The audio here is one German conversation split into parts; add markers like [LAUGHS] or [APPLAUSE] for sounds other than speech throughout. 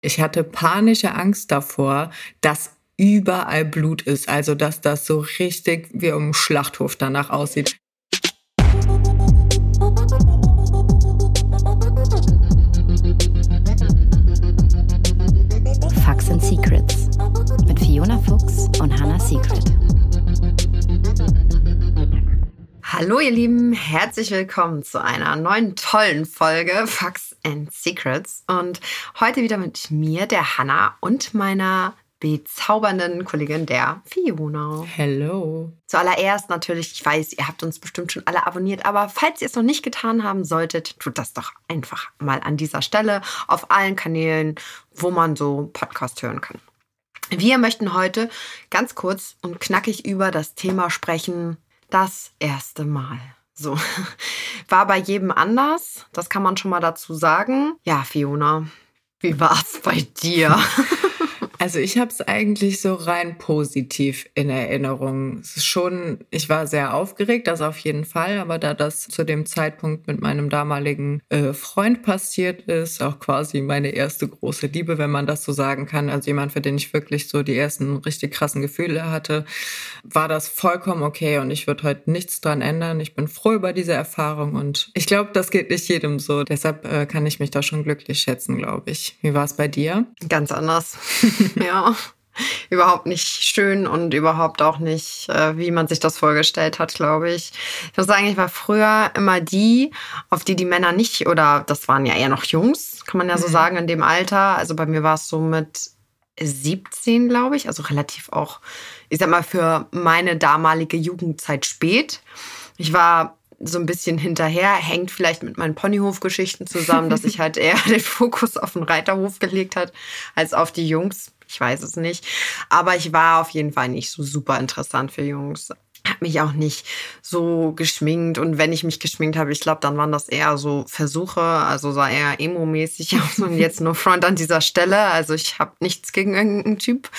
Ich hatte panische Angst davor, dass überall Blut ist, also dass das so richtig wie im Schlachthof danach aussieht. Facts and Secrets mit Fiona Fuchs und Hannah Secret. Hallo ihr Lieben, herzlich willkommen zu einer neuen tollen Folge Facts and Secrets und heute wieder mit mir, der Hanna und meiner bezaubernden Kollegin, der Fiona. Hello. Zuallererst natürlich, ich weiß, ihr habt uns bestimmt schon alle abonniert, aber falls ihr es noch nicht getan haben solltet, tut das doch einfach mal an dieser Stelle auf allen Kanälen, wo man so Podcast hören kann. Wir möchten heute ganz kurz und knackig über das Thema sprechen, das erste Mal. So, [LAUGHS] war bei jedem anders, das kann man schon mal dazu sagen. Ja, Fiona, wie war es bei dir? [LAUGHS] Also ich habe es eigentlich so rein positiv in Erinnerung. Es ist schon, ich war sehr aufgeregt, das auf jeden Fall, aber da das zu dem Zeitpunkt mit meinem damaligen äh, Freund passiert ist, auch quasi meine erste große Liebe, wenn man das so sagen kann, also jemand, für den ich wirklich so die ersten richtig krassen Gefühle hatte, war das vollkommen okay und ich würde heute nichts dran ändern. Ich bin froh über diese Erfahrung und ich glaube, das geht nicht jedem so. Deshalb äh, kann ich mich da schon glücklich schätzen, glaube ich. Wie war es bei dir? Ganz anders. [LAUGHS] [LAUGHS] ja. Überhaupt nicht schön und überhaupt auch nicht, äh, wie man sich das vorgestellt hat, glaube ich. Ich muss sagen, ich war früher immer die, auf die die Männer nicht, oder das waren ja eher noch Jungs, kann man ja so mhm. sagen, in dem Alter. Also bei mir war es so mit 17, glaube ich, also relativ auch, ich sag mal, für meine damalige Jugendzeit spät. Ich war so ein bisschen hinterher, hängt vielleicht mit meinen Ponyhof-Geschichten zusammen, dass ich [LAUGHS] halt eher den Fokus auf den Reiterhof gelegt hat als auf die Jungs. Ich weiß es nicht. Aber ich war auf jeden Fall nicht so super interessant für Jungs. Hab mich auch nicht so geschminkt. Und wenn ich mich geschminkt habe, ich glaube, dann waren das eher so Versuche. Also sah eher emo-mäßig aus. Und jetzt nur Front an dieser Stelle. Also ich habe nichts gegen irgendeinen Typ.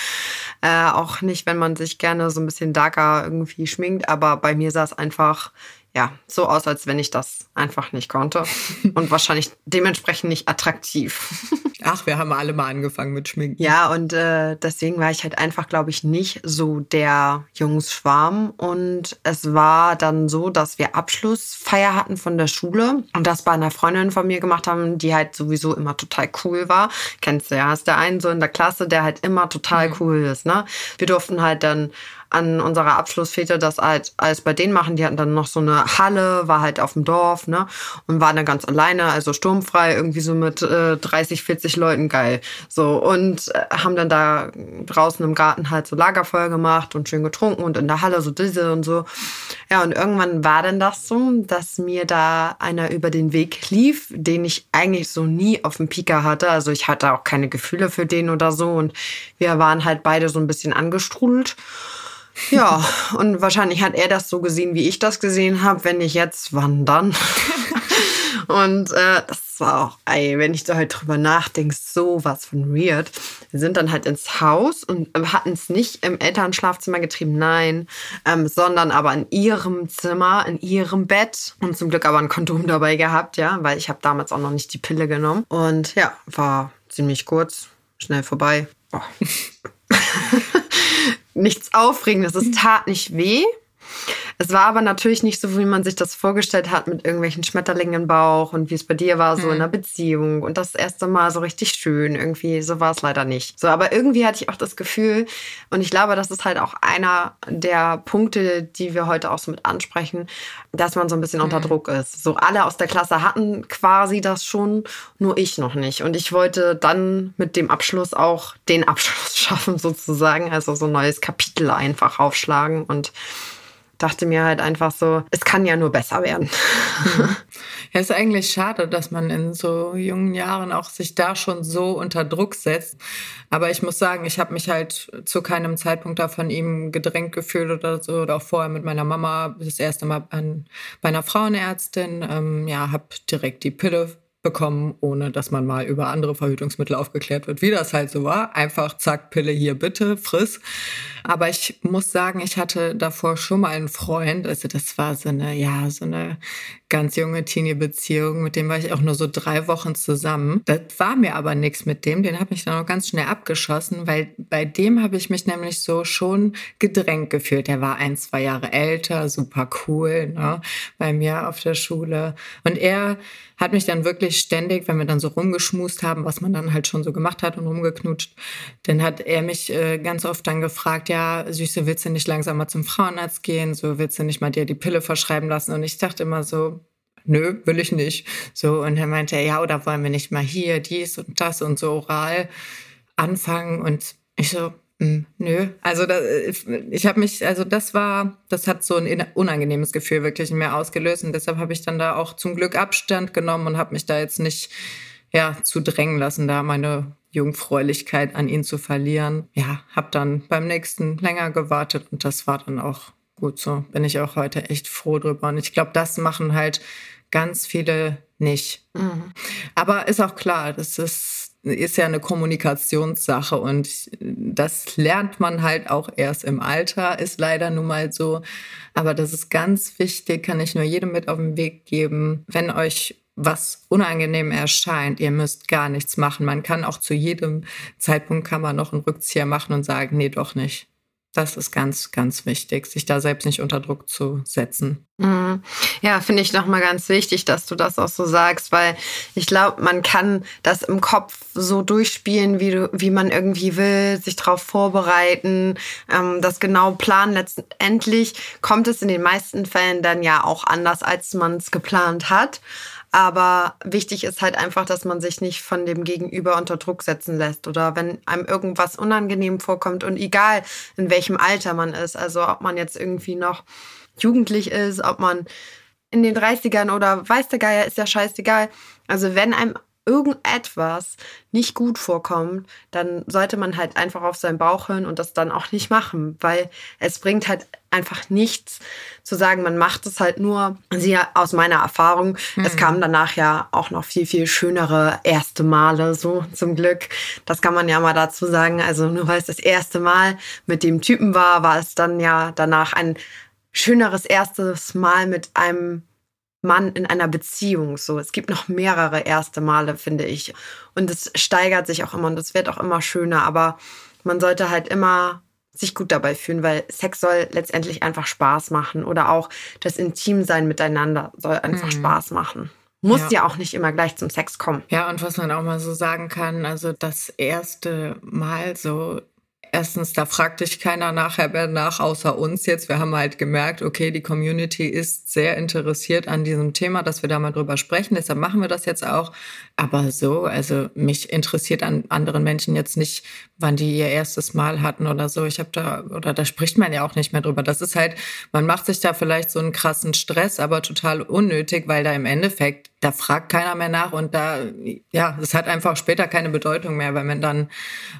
Äh, auch nicht, wenn man sich gerne so ein bisschen darker irgendwie schminkt. Aber bei mir sah es einfach ja, so aus, als wenn ich das einfach nicht konnte. [LAUGHS] Und wahrscheinlich dementsprechend nicht attraktiv. [LAUGHS] Ach, wir haben alle mal angefangen mit Schminken. Ja, und äh, deswegen war ich halt einfach, glaube ich, nicht so der Jungsschwarm. Und es war dann so, dass wir Abschlussfeier hatten von der Schule und das bei einer Freundin von mir gemacht haben, die halt sowieso immer total cool war. Kennst du ja, hast der einen so in der Klasse, der halt immer total mhm. cool ist, ne? Wir durften halt dann an unserer Abschlussfete das halt alles bei denen machen. Die hatten dann noch so eine Halle, war halt auf dem Dorf, ne? Und waren dann ganz alleine, also sturmfrei, irgendwie so mit äh, 30, 40 Leuten geil. So, und äh, haben dann da draußen im Garten halt so Lagerfeuer gemacht und schön getrunken und in der Halle so diese und so. Ja, und irgendwann war dann das so, dass mir da einer über den Weg lief, den ich eigentlich so nie auf dem Pika hatte. Also ich hatte auch keine Gefühle für den oder so. Und wir waren halt beide so ein bisschen angestrudelt. Ja, und wahrscheinlich hat er das so gesehen, wie ich das gesehen habe. Wenn nicht jetzt, wann dann? [LAUGHS] und äh, das war auch, ey, wenn ich da halt drüber nachdenke, so was von weird. Wir sind dann halt ins Haus und hatten es nicht im Elternschlafzimmer getrieben, nein, ähm, sondern aber in ihrem Zimmer, in ihrem Bett und zum Glück aber ein Kondom dabei gehabt, ja, weil ich habe damals auch noch nicht die Pille genommen. Und ja, war ziemlich kurz, schnell vorbei. Oh. [LAUGHS] nichts Aufregendes. Es tat nicht weh. Es war aber natürlich nicht so, wie man sich das vorgestellt hat, mit irgendwelchen Schmetterlingen im Bauch und wie es bei dir war, so hm. in einer Beziehung und das erste Mal so richtig schön. Irgendwie, so war es leider nicht. So, aber irgendwie hatte ich auch das Gefühl, und ich glaube, das ist halt auch einer der Punkte, die wir heute auch so mit ansprechen, dass man so ein bisschen hm. unter Druck ist. So, alle aus der Klasse hatten quasi das schon, nur ich noch nicht. Und ich wollte dann mit dem Abschluss auch den Abschluss [LAUGHS] schaffen, sozusagen. Also so ein neues Kapitel einfach aufschlagen und dachte mir halt einfach so, es kann ja nur besser werden. [LAUGHS] Ja, ist eigentlich schade, dass man in so jungen Jahren auch sich da schon so unter Druck setzt. Aber ich muss sagen, ich habe mich halt zu keinem Zeitpunkt da von ihm gedrängt gefühlt oder so. Oder auch vorher mit meiner Mama das erste Mal an, bei einer Frauenärztin. Ähm, ja, habe direkt die Pille bekommen, ohne dass man mal über andere Verhütungsmittel aufgeklärt wird, wie das halt so war. Einfach zack, Pille hier bitte, friss. Aber ich muss sagen, ich hatte davor schon mal einen Freund, also das war so eine, ja, so eine ganz junge Teenie-Beziehung, mit dem war ich auch nur so drei Wochen zusammen. Das war mir aber nichts mit dem, den habe ich dann auch ganz schnell abgeschossen, weil bei dem habe ich mich nämlich so schon gedrängt gefühlt. Der war ein, zwei Jahre älter, super cool, ne, bei mir auf der Schule. Und er hat mich dann wirklich ständig, wenn wir dann so rumgeschmust haben, was man dann halt schon so gemacht hat und rumgeknutscht, dann hat er mich äh, ganz oft dann gefragt, ja, Süße, willst du nicht langsam mal zum Frauenarzt gehen? So, willst du nicht mal dir die Pille verschreiben lassen? Und ich dachte immer so, nö, will ich nicht. So, und dann meinte er, ja, oder wollen wir nicht mal hier dies und das und so oral anfangen? Und ich so, nö, also da, ich habe mich, also das war, das hat so ein unangenehmes Gefühl wirklich in mir ausgelöst und deshalb habe ich dann da auch zum Glück Abstand genommen und habe mich da jetzt nicht ja zu drängen lassen, da meine Jungfräulichkeit an ihn zu verlieren. Ja, habe dann beim nächsten länger gewartet und das war dann auch gut so. Bin ich auch heute echt froh drüber und ich glaube, das machen halt ganz viele nicht. Mhm. Aber ist auch klar, das ist ist ja eine Kommunikationssache und das lernt man halt auch erst im Alter, ist leider nun mal so. Aber das ist ganz wichtig, kann ich nur jedem mit auf den Weg geben. Wenn euch was unangenehm erscheint, ihr müsst gar nichts machen. Man kann auch zu jedem Zeitpunkt kann man noch einen Rückzieher machen und sagen, nee, doch nicht. Das ist ganz, ganz wichtig, sich da selbst nicht unter Druck zu setzen. Mhm. Ja, finde ich nochmal ganz wichtig, dass du das auch so sagst, weil ich glaube, man kann das im Kopf so durchspielen, wie, du, wie man irgendwie will, sich darauf vorbereiten, ähm, das genau planen. Letztendlich kommt es in den meisten Fällen dann ja auch anders, als man es geplant hat. Aber wichtig ist halt einfach, dass man sich nicht von dem Gegenüber unter Druck setzen lässt oder wenn einem irgendwas unangenehm vorkommt und egal in welchem Alter man ist, also ob man jetzt irgendwie noch jugendlich ist, ob man in den 30ern oder weiß der Geier, ist ja scheißegal. Also wenn einem irgendetwas nicht gut vorkommt, dann sollte man halt einfach auf seinen Bauch hören und das dann auch nicht machen, weil es bringt halt einfach nichts zu sagen, man macht es halt nur. Sie aus meiner Erfahrung, mhm. es kamen danach ja auch noch viel, viel schönere erste Male, so zum Glück. Das kann man ja mal dazu sagen. Also nur weil es das erste Mal mit dem Typen war, war es dann ja danach ein schöneres erstes Mal mit einem Mann in einer Beziehung. So, es gibt noch mehrere erste Male, finde ich. Und es steigert sich auch immer und es wird auch immer schöner. Aber man sollte halt immer sich gut dabei fühlen, weil Sex soll letztendlich einfach Spaß machen oder auch das Intimsein miteinander soll einfach mhm. Spaß machen. Muss ja. ja auch nicht immer gleich zum Sex kommen. Ja, und was man auch mal so sagen kann, also das erste Mal so Erstens, da fragt dich keiner nachher mehr nach, außer uns jetzt. Wir haben halt gemerkt, okay, die Community ist sehr interessiert an diesem Thema, dass wir da mal drüber sprechen. Deshalb machen wir das jetzt auch. Aber so, also mich interessiert an anderen Menschen jetzt nicht, wann die ihr erstes Mal hatten oder so. Ich habe da, oder da spricht man ja auch nicht mehr drüber. Das ist halt, man macht sich da vielleicht so einen krassen Stress, aber total unnötig, weil da im Endeffekt, da fragt keiner mehr nach und da, ja, es hat einfach später keine Bedeutung mehr, weil man dann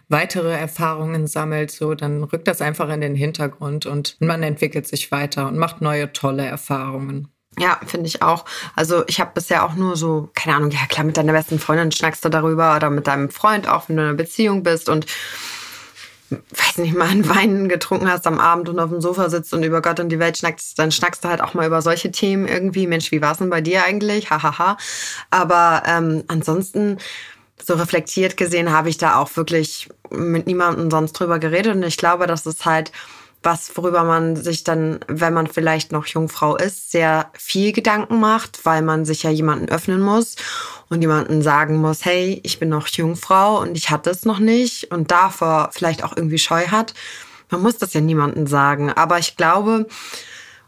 weitere Erfahrungen sammelt, so, dann rückt das einfach in den Hintergrund und man entwickelt sich weiter und macht neue tolle Erfahrungen. Ja, finde ich auch. Also ich habe bisher auch nur so, keine Ahnung, ja klar, mit deiner besten Freundin schnackst du darüber oder mit deinem Freund auch, wenn du in einer Beziehung bist und weiß nicht mal, einen Wein getrunken hast am Abend und auf dem Sofa sitzt und über Gott und die Welt schnackst, dann schnackst du halt auch mal über solche Themen irgendwie. Mensch, wie war es denn bei dir eigentlich? Hahaha. Aber ähm, ansonsten so reflektiert gesehen habe ich da auch wirklich mit niemandem sonst drüber geredet. Und ich glaube, dass es halt was, worüber man sich dann, wenn man vielleicht noch Jungfrau ist, sehr viel Gedanken macht, weil man sich ja jemanden öffnen muss und jemanden sagen muss, hey, ich bin noch Jungfrau und ich hatte es noch nicht und davor vielleicht auch irgendwie Scheu hat. Man muss das ja niemandem sagen. Aber ich glaube,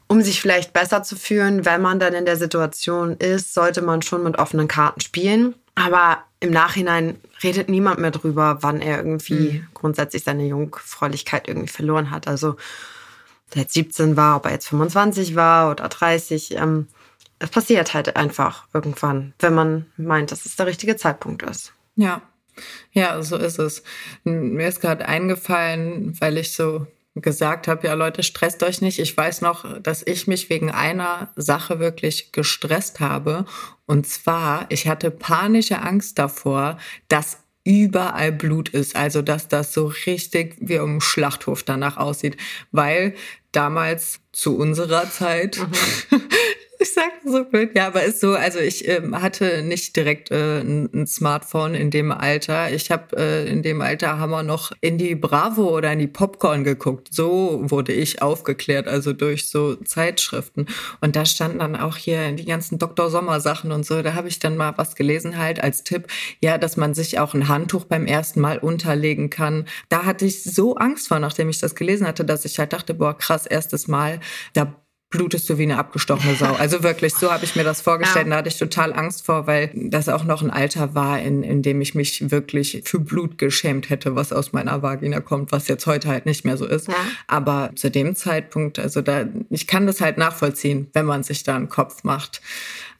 um sich vielleicht besser zu fühlen, wenn man dann in der Situation ist, sollte man schon mit offenen Karten spielen. Aber im Nachhinein redet niemand mehr drüber, wann er irgendwie mhm. grundsätzlich seine Jungfräulichkeit irgendwie verloren hat. Also, der jetzt 17 war, ob er jetzt 25 war oder 30. Ähm, es passiert halt einfach irgendwann, wenn man meint, dass es der richtige Zeitpunkt ist. Ja, ja, so ist es. Mir ist gerade eingefallen, weil ich so gesagt habe, ja Leute, stresst euch nicht. Ich weiß noch, dass ich mich wegen einer Sache wirklich gestresst habe. Und zwar, ich hatte panische Angst davor, dass überall Blut ist. Also, dass das so richtig wie um Schlachthof danach aussieht. Weil damals zu unserer Zeit mhm. [LAUGHS] Ich sag so blöd. Ja, aber ist so, also ich ähm, hatte nicht direkt äh, ein, ein, Smartphone in dem Alter. Ich habe äh, in dem Alter haben wir noch in die Bravo oder in die Popcorn geguckt. So wurde ich aufgeklärt, also durch so Zeitschriften. Und da standen dann auch hier die ganzen Dr. Sommer Sachen und so. Da habe ich dann mal was gelesen halt als Tipp, ja, dass man sich auch ein Handtuch beim ersten Mal unterlegen kann. Da hatte ich so Angst vor, nachdem ich das gelesen hatte, dass ich halt dachte, boah, krass, erstes Mal, da blutest du wie eine abgestochene Sau. Also wirklich, so habe ich mir das vorgestellt. Da hatte ich total Angst vor, weil das auch noch ein Alter war, in, in dem ich mich wirklich für Blut geschämt hätte, was aus meiner Vagina kommt, was jetzt heute halt nicht mehr so ist. Ja. Aber zu dem Zeitpunkt, also da, ich kann das halt nachvollziehen, wenn man sich da einen Kopf macht.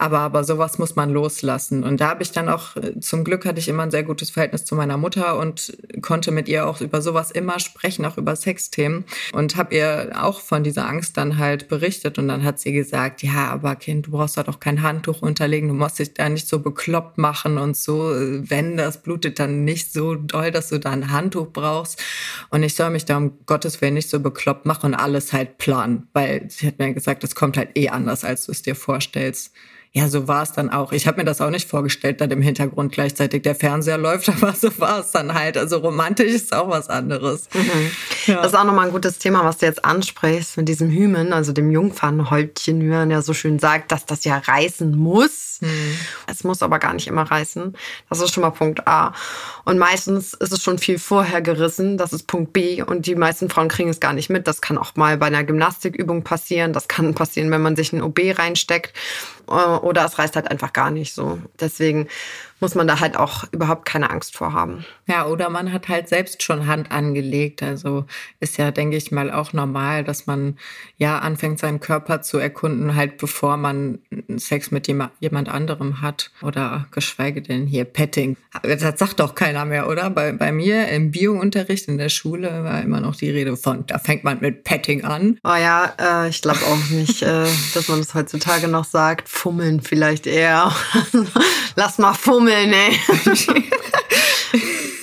Aber, aber sowas muss man loslassen. Und da habe ich dann auch, äh, zum Glück hatte ich immer ein sehr gutes Verhältnis zu meiner Mutter und konnte mit ihr auch über sowas immer sprechen, auch über Sexthemen. Und habe ihr auch von dieser Angst dann halt berichtet. Und dann hat sie gesagt, ja, aber Kind, du brauchst da doch kein Handtuch unterlegen, du musst dich da nicht so bekloppt machen und so. Wenn das blutet, dann nicht so doll, dass du da ein Handtuch brauchst. Und ich soll mich da um Gottes Willen nicht so bekloppt machen und alles halt planen. Weil sie hat mir gesagt, es kommt halt eh anders, als du es dir vorstellst. Ja, so war es dann auch. Ich habe mir das auch nicht vorgestellt, dass im Hintergrund gleichzeitig der Fernseher läuft, [LAUGHS] aber so war es dann halt. Also romantisch ist auch was anderes. Mhm. Ja. Das ist auch nochmal ein gutes Thema, was du jetzt ansprichst mit diesem Hymen, also dem Jungfernhäubtchen, wie man ja so schön sagt, dass das ja reißen muss. Mhm. Es muss aber gar nicht immer reißen. Das ist schon mal Punkt A. Und meistens ist es schon viel vorher gerissen. Das ist Punkt B. Und die meisten Frauen kriegen es gar nicht mit. Das kann auch mal bei einer Gymnastikübung passieren. Das kann passieren, wenn man sich ein OB reinsteckt äh, oder es reißt halt einfach gar nicht so. Deswegen muss man da halt auch überhaupt keine Angst vor haben. Ja, oder man hat halt selbst schon Hand angelegt. Also ist ja, denke ich mal, auch normal, dass man ja anfängt, seinen Körper zu erkunden, halt bevor man Sex mit jemand anderem hat. Oder geschweige denn hier Petting. Das sagt doch keiner mehr, oder? Bei, bei mir im Biounterricht in der Schule war immer noch die Rede von, da fängt man mit Petting an. Oh ja, äh, ich glaube auch nicht, äh, [LAUGHS] dass man das heutzutage noch sagt. Fummeln vielleicht eher. [LAUGHS] Lass mal fummeln Fummeln, ey.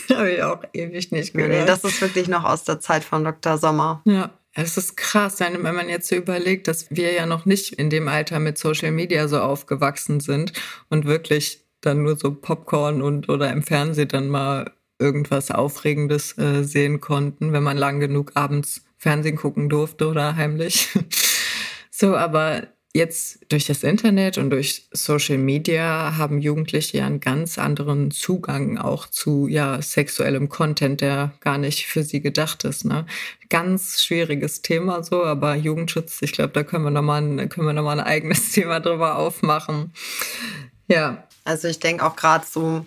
[LAUGHS] Habe ich auch ewig nicht gehört. Nee, das ist wirklich noch aus der Zeit von Dr. Sommer. Ja. Es ist krass, wenn man jetzt so überlegt, dass wir ja noch nicht in dem Alter mit Social Media so aufgewachsen sind und wirklich dann nur so Popcorn und oder im Fernsehen dann mal irgendwas Aufregendes äh, sehen konnten, wenn man lang genug abends Fernsehen gucken durfte oder heimlich. [LAUGHS] so, aber Jetzt durch das Internet und durch Social Media haben Jugendliche ja einen ganz anderen Zugang auch zu ja, sexuellem Content, der gar nicht für sie gedacht ist. Ne? Ganz schwieriges Thema so, aber Jugendschutz, ich glaube, da können wir nochmal ein, noch ein eigenes [LAUGHS] Thema drüber aufmachen. Ja. Also ich denke auch gerade so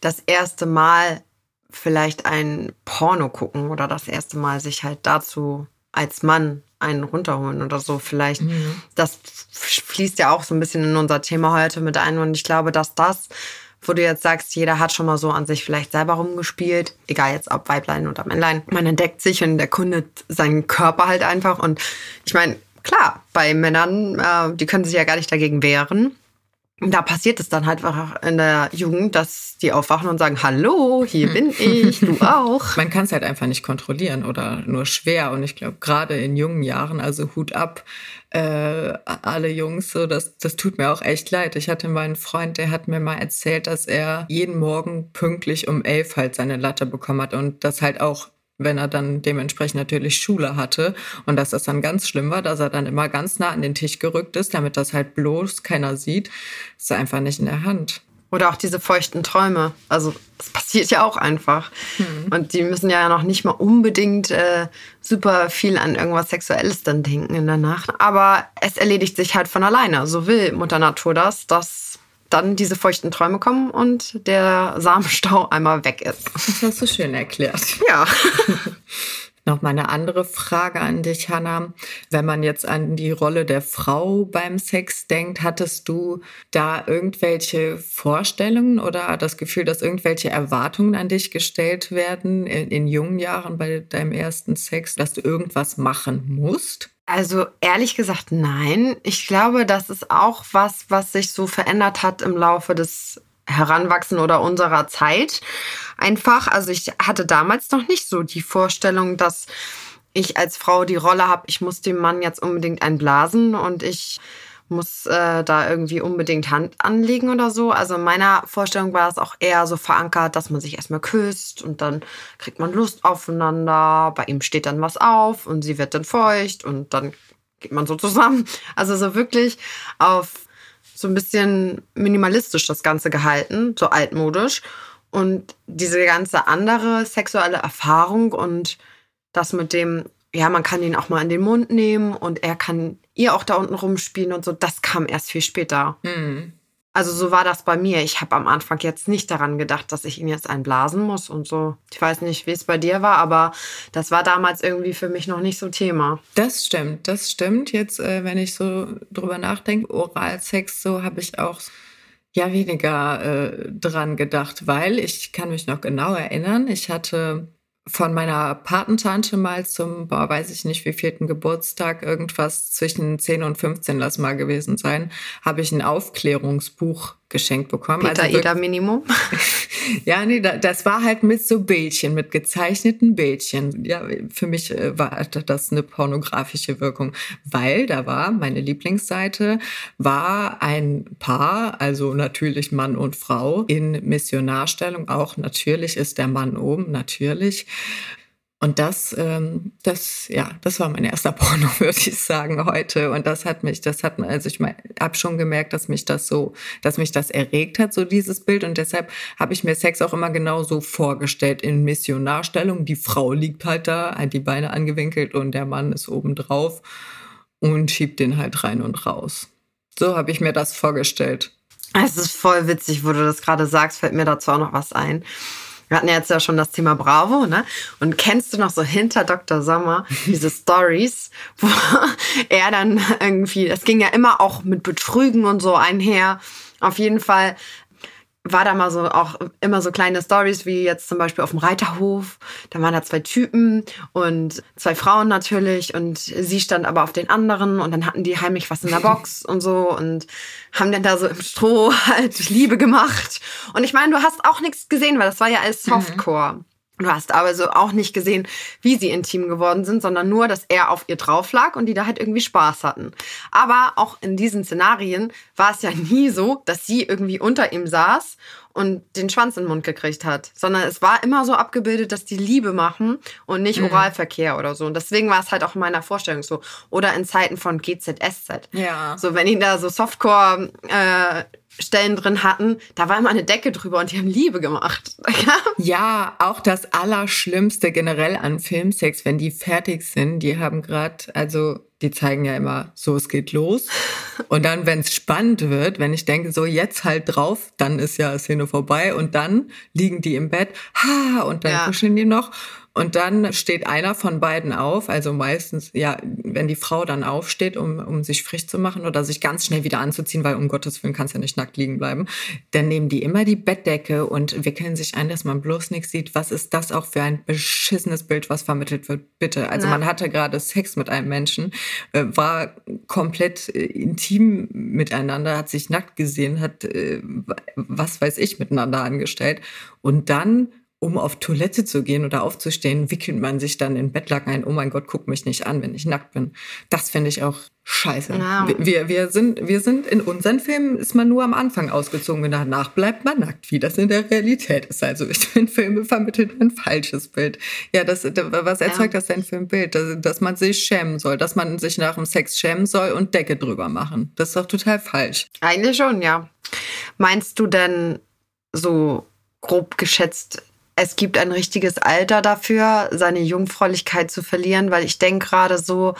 das erste Mal vielleicht ein Porno gucken oder das erste Mal sich halt dazu als Mann einen runterholen oder so vielleicht. Mhm. Das fließt ja auch so ein bisschen in unser Thema heute mit ein. Und ich glaube, dass das, wo du jetzt sagst, jeder hat schon mal so an sich vielleicht selber rumgespielt, egal jetzt ob Weiblein oder Männlein, man entdeckt sich und erkundet seinen Körper halt einfach. Und ich meine, klar, bei Männern, äh, die können sich ja gar nicht dagegen wehren da passiert es dann halt einfach in der Jugend, dass die aufwachen und sagen, hallo, hier bin [LAUGHS] ich, du auch. Man kann es halt einfach nicht kontrollieren oder nur schwer. Und ich glaube, gerade in jungen Jahren, also Hut ab, äh, alle Jungs, so das, das tut mir auch echt leid. Ich hatte meinen Freund, der hat mir mal erzählt, dass er jeden Morgen pünktlich um elf halt seine Latte bekommen hat und das halt auch wenn er dann dementsprechend natürlich Schule hatte und dass das dann ganz schlimm war, dass er dann immer ganz nah an den Tisch gerückt ist, damit das halt bloß keiner sieht, ist einfach nicht in der Hand. Oder auch diese feuchten Träume. Also das passiert ja auch einfach. Hm. Und die müssen ja noch nicht mal unbedingt äh, super viel an irgendwas Sexuelles dann denken in der Nacht. Aber es erledigt sich halt von alleine. So will Mutter Natur das, dass dann diese feuchten Träume kommen und der Samenstau [LAUGHS] einmal weg ist. Das hast du schön erklärt. Ja. [LAUGHS] Noch mal eine andere Frage an dich, Hannah. Wenn man jetzt an die Rolle der Frau beim Sex denkt, hattest du da irgendwelche Vorstellungen oder das Gefühl, dass irgendwelche Erwartungen an dich gestellt werden in, in jungen Jahren bei deinem ersten Sex, dass du irgendwas machen musst? Also ehrlich gesagt, nein. Ich glaube, das ist auch was, was sich so verändert hat im Laufe des Heranwachsen oder unserer Zeit. Einfach, also ich hatte damals noch nicht so die Vorstellung, dass ich als Frau die Rolle habe, ich muss dem Mann jetzt unbedingt einblasen und ich muss äh, da irgendwie unbedingt Hand anlegen oder so. Also in meiner Vorstellung war das auch eher so verankert, dass man sich erstmal küsst und dann kriegt man Lust aufeinander. Bei ihm steht dann was auf und sie wird dann feucht und dann geht man so zusammen. [LAUGHS] Also so wirklich auf so ein bisschen minimalistisch das Ganze gehalten, so altmodisch. Und diese ganze andere sexuelle Erfahrung und das mit dem, ja, man kann ihn auch mal in den Mund nehmen und er kann ihr auch da unten rumspielen und so, das kam erst viel später. Mhm. Also so war das bei mir. Ich habe am Anfang jetzt nicht daran gedacht, dass ich ihn jetzt einblasen muss und so. Ich weiß nicht, wie es bei dir war, aber das war damals irgendwie für mich noch nicht so Thema. Das stimmt, das stimmt. Jetzt, äh, wenn ich so drüber nachdenke, Oralsex, so habe ich auch ja weniger äh, dran gedacht, weil ich kann mich noch genau erinnern, ich hatte von meiner Patentante mal zum, boah, weiß ich nicht, wie vierten Geburtstag, irgendwas zwischen 10 und 15 lass mal gewesen sein, habe ich ein Aufklärungsbuch geschenkt bekommen. Peter also Eder Minimum. [LAUGHS] ja, nee, das war halt mit so Bildchen, mit gezeichneten Bildchen. Ja, für mich äh, war das eine pornografische Wirkung, weil da war meine Lieblingsseite, war ein Paar, also natürlich Mann und Frau in Missionarstellung. Auch natürlich ist der Mann oben, natürlich. Und das, ähm, das, ja, das war mein erster [LAUGHS] Porno, würde ich sagen, heute. Und das hat mich, das hat, also ich mein, habe schon gemerkt, dass mich das so, dass mich das erregt hat, so dieses Bild. Und deshalb habe ich mir Sex auch immer genau so vorgestellt in Missionarstellung. Die Frau liegt halt da, hat die Beine angewinkelt und der Mann ist oben drauf und schiebt den halt rein und raus. So habe ich mir das vorgestellt. Es ist voll witzig, wo du das gerade sagst, fällt mir dazu auch noch was ein. Wir hatten ja jetzt ja schon das Thema Bravo, ne? Und kennst du noch so hinter Dr. Sommer diese [LAUGHS] Stories, wo er dann irgendwie, es ging ja immer auch mit Betrügen und so einher. Auf jeden Fall war da mal so auch immer so kleine Stories wie jetzt zum Beispiel auf dem Reiterhof. Da waren da zwei Typen und zwei Frauen natürlich und sie stand aber auf den anderen und dann hatten die heimlich was in der Box [LAUGHS] und so und haben dann da so im Stroh [LAUGHS] halt Liebe gemacht. Und ich meine, du hast auch nichts gesehen, weil das war ja alles mhm. Softcore. Mhm. Du hast aber so auch nicht gesehen, wie sie intim geworden sind, sondern nur, dass er auf ihr drauf lag und die da halt irgendwie Spaß hatten. Aber auch in diesen Szenarien war es ja [LAUGHS] nie so, dass sie irgendwie unter ihm saß und den Schwanz in den Mund gekriegt hat, sondern es war immer so abgebildet, dass die Liebe machen und nicht mhm. Oralverkehr oder so. Und deswegen war es halt auch in meiner Vorstellung so. Oder in Zeiten von GZSZ. Ja. So, wenn die da so Softcore äh, Stellen drin hatten, da war immer eine Decke drüber und die haben Liebe gemacht. [LAUGHS] ja, auch das Allerschlimmste generell an Filmsex, wenn die fertig sind, die haben gerade, also die zeigen ja immer, so es geht los. Und dann, wenn es spannend wird, wenn ich denke, so jetzt halt drauf, dann ist ja Szene vorbei und dann liegen die im Bett, ha, und dann ja. kuscheln die noch. Und dann steht einer von beiden auf, also meistens, ja, wenn die Frau dann aufsteht, um, um sich frisch zu machen oder sich ganz schnell wieder anzuziehen, weil um Gottes Willen kannst ja nicht nackt liegen bleiben, dann nehmen die immer die Bettdecke und wickeln sich ein, dass man bloß nichts sieht. Was ist das auch für ein beschissenes Bild, was vermittelt wird? Bitte. Also Na. man hatte gerade Sex mit einem Menschen, äh, war komplett äh, intim miteinander, hat sich nackt gesehen, hat äh, was weiß ich miteinander angestellt und dann um auf Toilette zu gehen oder aufzustehen, wickelt man sich dann in Bettlaken ein. Oh mein Gott, guck mich nicht an, wenn ich nackt bin. Das finde ich auch scheiße. Ja. Wir, wir, sind, wir sind in unseren Filmen ist man nur am Anfang ausgezogen und danach bleibt man nackt, wie das in der Realität ist. Also ich finde, Filme vermitteln ein falsches Bild. Ja, das, was erzeugt ja. das denn für ein Bild? Dass, dass man sich schämen soll, dass man sich nach dem Sex schämen soll und Decke drüber machen. Das ist doch total falsch. Eigentlich schon, ja. Meinst du denn so grob geschätzt, es gibt ein richtiges Alter dafür, seine Jungfräulichkeit zu verlieren, weil ich denke gerade so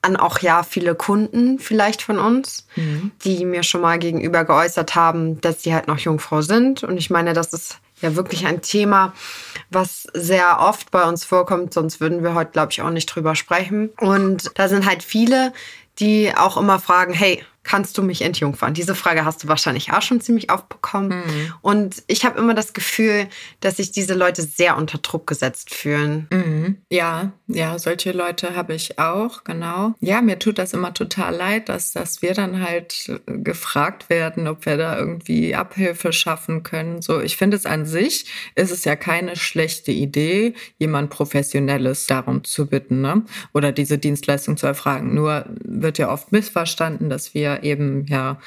an auch ja viele Kunden vielleicht von uns, mhm. die mir schon mal gegenüber geäußert haben, dass sie halt noch Jungfrau sind. Und ich meine, das ist ja wirklich ein Thema, was sehr oft bei uns vorkommt, sonst würden wir heute, glaube ich, auch nicht drüber sprechen. Und da sind halt viele, die auch immer fragen, hey, kannst du mich entjungfern? Diese Frage hast du wahrscheinlich auch schon ziemlich oft bekommen. Mhm. Und ich habe immer das Gefühl, dass sich diese Leute sehr unter Druck gesetzt fühlen. Mhm. Ja, ja, solche Leute habe ich auch, genau. Ja, mir tut das immer total leid, dass, dass wir dann halt gefragt werden, ob wir da irgendwie Abhilfe schaffen können. So, ich finde es an sich ist es ja keine schlechte Idee, jemand Professionelles darum zu bitten, ne? Oder diese Dienstleistung zu erfragen. Nur wird ja oft missverstanden, dass wir eben ja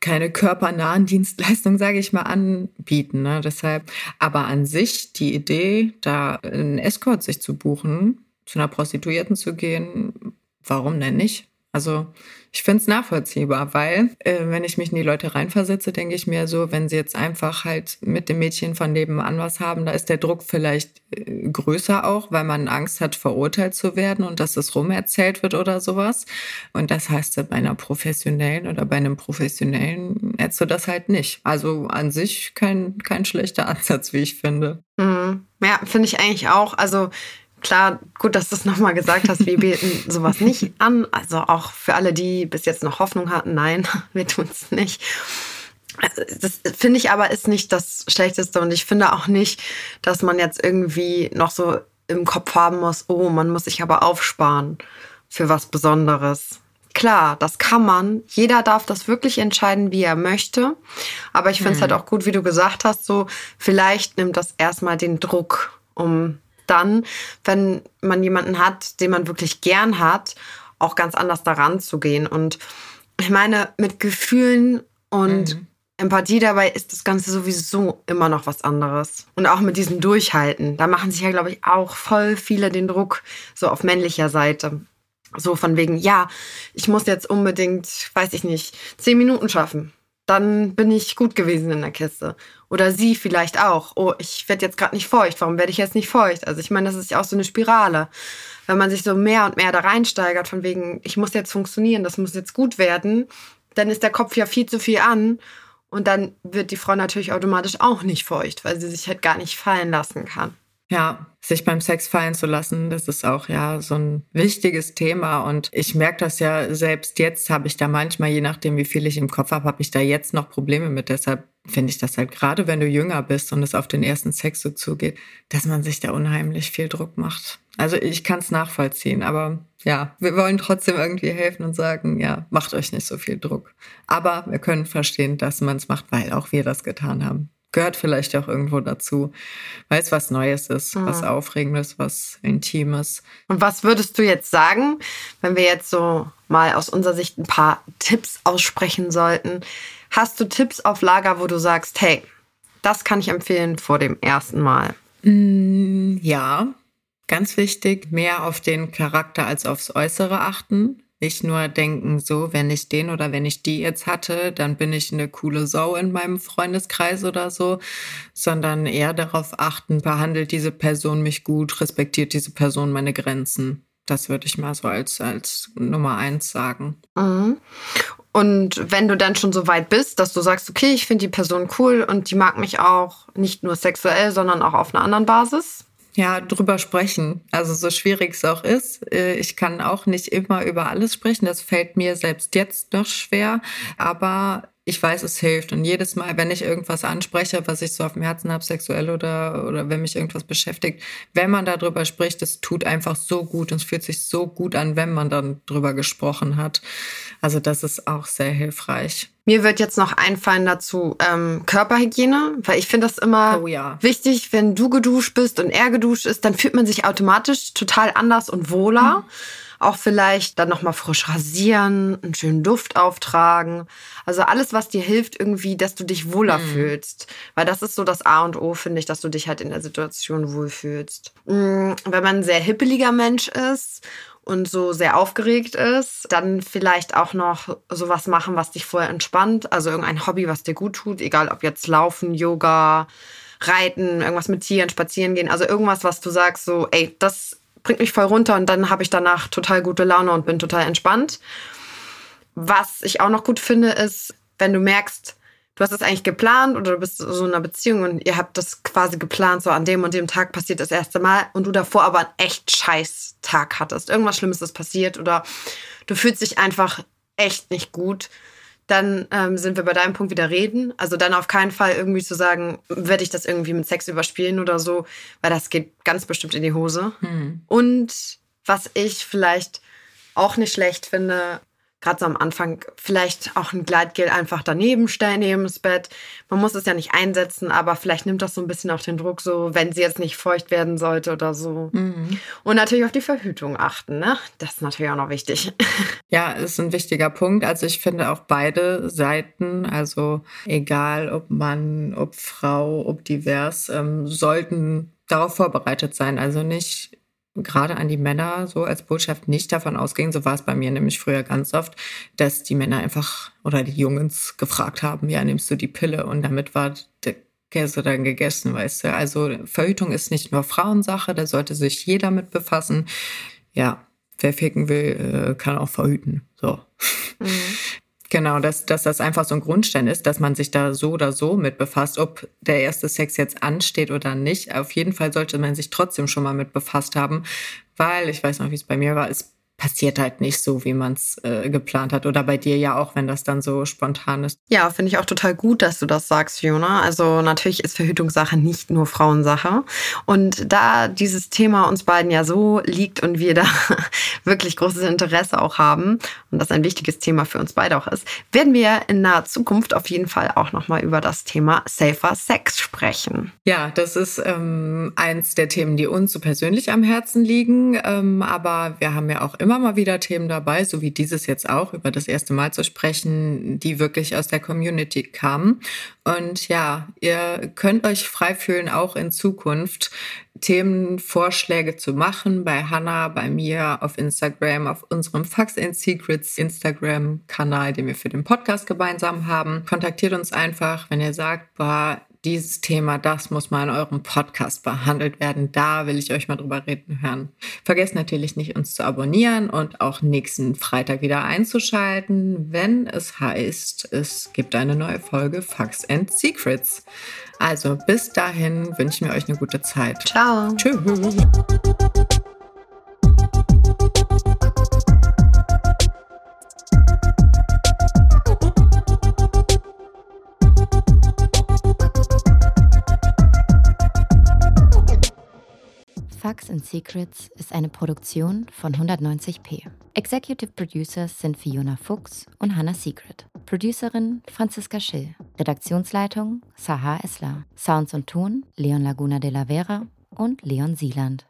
keine körpernahen Dienstleistungen, sage ich mal, anbieten. Ne? Deshalb, aber an sich die Idee, da einen Escort sich zu buchen, zu einer Prostituierten zu gehen, warum denn nicht? Also ich finde es nachvollziehbar, weil äh, wenn ich mich in die Leute reinversetze, denke ich mir so, wenn sie jetzt einfach halt mit dem Mädchen von nebenan was haben, da ist der Druck vielleicht äh, größer auch, weil man Angst hat, verurteilt zu werden und dass es rumerzählt wird oder sowas. Und das heißt, bei einer professionellen oder bei einem professionellen hättest du das halt nicht. Also an sich kein, kein schlechter [LAUGHS] Ansatz, wie ich finde. Mhm. Ja, finde ich eigentlich auch. Also klar, gut, dass du es nochmal gesagt hast, wir bieten sowas nicht an. Also auch für alle, die bis jetzt noch Hoffnung hatten, nein, [LAUGHS] wir tun es nicht. Das finde ich aber ist nicht das Schlechteste und ich finde auch nicht, dass man jetzt irgendwie noch so im Kopf haben muss, oh, man muss sich aber aufsparen für was Besonderes. Klar, das kann man. Jeder darf das wirklich entscheiden, wie er möchte. Aber ich finde es hm. halt auch gut, wie du gesagt hast, so vielleicht nimmt das erstmal den Druck, um dann, wenn man jemanden hat, den man wirklich gern hat, auch ganz anders daran zu gehen. Und ich meine, mit Gefühlen und mhm. Empathie dabei ist das Ganze sowieso immer noch was anderes. Und auch mit diesem Durchhalten. Da machen sich ja, glaube ich, auch voll viele den Druck so auf männlicher Seite. So von wegen, ja, ich muss jetzt unbedingt, weiß ich nicht, zehn Minuten schaffen dann bin ich gut gewesen in der Kiste. Oder sie vielleicht auch. Oh, ich werde jetzt gerade nicht feucht. Warum werde ich jetzt nicht feucht? Also ich meine, das ist ja auch so eine Spirale. Wenn man sich so mehr und mehr da reinsteigert, von wegen, ich muss jetzt funktionieren, das muss jetzt gut werden, dann ist der Kopf ja viel zu viel an. Und dann wird die Frau natürlich automatisch auch nicht feucht, weil sie sich halt gar nicht fallen lassen kann. Ja, sich beim Sex fallen zu lassen, das ist auch ja so ein wichtiges Thema. Und ich merke das ja selbst jetzt, habe ich da manchmal, je nachdem, wie viel ich im Kopf habe, habe ich da jetzt noch Probleme mit. Deshalb finde ich das halt gerade, wenn du jünger bist und es auf den ersten Sex so zugeht, dass man sich da unheimlich viel Druck macht. Also ich kann es nachvollziehen, aber ja, wir wollen trotzdem irgendwie helfen und sagen, ja, macht euch nicht so viel Druck. Aber wir können verstehen, dass man es macht, weil auch wir das getan haben gehört vielleicht auch irgendwo dazu, weil es was Neues ist, mhm. was Aufregendes, was Intimes. Und was würdest du jetzt sagen, wenn wir jetzt so mal aus unserer Sicht ein paar Tipps aussprechen sollten? Hast du Tipps auf Lager, wo du sagst, hey, das kann ich empfehlen vor dem ersten Mal? Mm, ja, ganz wichtig, mehr auf den Charakter als aufs Äußere achten. Nicht nur denken, so, wenn ich den oder wenn ich die jetzt hatte, dann bin ich eine coole Sau in meinem Freundeskreis oder so, sondern eher darauf achten, behandelt diese Person mich gut, respektiert diese Person meine Grenzen. Das würde ich mal so als, als Nummer eins sagen. Mhm. Und wenn du dann schon so weit bist, dass du sagst, okay, ich finde die Person cool und die mag mich auch nicht nur sexuell, sondern auch auf einer anderen Basis, ja, drüber sprechen. Also so schwierig es auch ist. Äh, ich kann auch nicht immer über alles sprechen. Das fällt mir selbst jetzt noch schwer. Aber ich weiß, es hilft. Und jedes Mal, wenn ich irgendwas anspreche, was ich so auf dem Herzen habe, sexuell oder, oder wenn mich irgendwas beschäftigt, wenn man darüber spricht, es tut einfach so gut und es fühlt sich so gut an, wenn man dann drüber gesprochen hat. Also das ist auch sehr hilfreich. Mir wird jetzt noch einfallen dazu ähm, Körperhygiene, weil ich finde das immer oh, ja. wichtig, wenn du geduscht bist und er geduscht ist, dann fühlt man sich automatisch total anders und wohler. Mhm. Auch vielleicht dann nochmal frisch rasieren, einen schönen Duft auftragen. Also alles, was dir hilft, irgendwie, dass du dich wohler mhm. fühlst. Weil das ist so das A und O, finde ich, dass du dich halt in der Situation wohlfühlst. Mhm, wenn man ein sehr hippeliger Mensch ist und so sehr aufgeregt ist, dann vielleicht auch noch sowas machen, was dich vorher entspannt. Also irgendein Hobby, was dir gut tut, egal ob jetzt Laufen, Yoga, Reiten, irgendwas mit Tieren, spazieren gehen. Also irgendwas, was du sagst, so, ey, das bringt mich voll runter und dann habe ich danach total gute Laune und bin total entspannt. Was ich auch noch gut finde, ist, wenn du merkst, du hast es eigentlich geplant oder du bist so in einer Beziehung und ihr habt das quasi geplant, so an dem und dem Tag passiert das erste Mal und du davor aber einen echt scheiß Tag hattest. Irgendwas Schlimmes ist passiert oder du fühlst dich einfach echt nicht gut dann ähm, sind wir bei deinem Punkt wieder reden. Also dann auf keinen Fall irgendwie zu sagen, werde ich das irgendwie mit Sex überspielen oder so, weil das geht ganz bestimmt in die Hose. Hm. Und was ich vielleicht auch nicht schlecht finde, gerade so am Anfang vielleicht auch ein Gleitgel einfach daneben stellen, neben das Bett. Man muss es ja nicht einsetzen, aber vielleicht nimmt das so ein bisschen auch den Druck, so wenn sie jetzt nicht feucht werden sollte oder so. Mhm. Und natürlich auf die Verhütung achten, ne? Das ist natürlich auch noch wichtig. [LAUGHS] Ja, ist ein wichtiger Punkt. Also ich finde auch beide Seiten, also egal ob Mann, ob Frau, ob divers, ähm, sollten darauf vorbereitet sein. Also nicht gerade an die Männer so als Botschaft nicht davon ausgehen, so war es bei mir nämlich früher ganz oft, dass die Männer einfach oder die Jungs gefragt haben, ja, nimmst du die Pille? Und damit war der Käse dann gegessen, weißt du. Also Verhütung ist nicht nur Frauensache, da sollte sich jeder mit befassen. Ja, wer ficken will, äh, kann auch verhüten. So. Mhm. Genau, dass, dass das einfach so ein Grundstein ist, dass man sich da so oder so mit befasst, ob der erste Sex jetzt ansteht oder nicht. Auf jeden Fall sollte man sich trotzdem schon mal mit befasst haben, weil ich weiß noch, wie es bei mir war. Es passiert halt nicht so, wie man es äh, geplant hat. Oder bei dir ja auch, wenn das dann so spontan ist. Ja, finde ich auch total gut, dass du das sagst, Fiona. Also natürlich ist Verhütungssache nicht nur Frauensache. Und da dieses Thema uns beiden ja so liegt und wir da [LAUGHS] wirklich großes Interesse auch haben und das ein wichtiges Thema für uns beide auch ist, werden wir in naher Zukunft auf jeden Fall auch nochmal über das Thema Safer Sex sprechen. Ja, das ist ähm, eins der Themen, die uns so persönlich am Herzen liegen. Ähm, aber wir haben ja auch immer immer mal wieder Themen dabei, so wie dieses jetzt auch, über das erste Mal zu sprechen, die wirklich aus der Community kamen. Und ja, ihr könnt euch frei fühlen, auch in Zukunft Themenvorschläge zu machen bei Hannah, bei mir auf Instagram, auf unserem Fax and Secrets Instagram-Kanal, den wir für den Podcast gemeinsam haben. Kontaktiert uns einfach, wenn ihr sagt, boah, dieses Thema, das muss mal in eurem Podcast behandelt werden. Da will ich euch mal drüber reden hören. Vergesst natürlich nicht, uns zu abonnieren und auch nächsten Freitag wieder einzuschalten, wenn es heißt, es gibt eine neue Folge Facts and Secrets. Also bis dahin wünschen wir euch eine gute Zeit. Ciao. Tschüss. Facts and Secrets ist eine Produktion von 190p. Executive Producers sind Fiona Fuchs und Hannah Secret. Producerin Franziska Schill. Redaktionsleitung Sahar Esler. Sounds und Ton Leon Laguna de la Vera und Leon Sieland.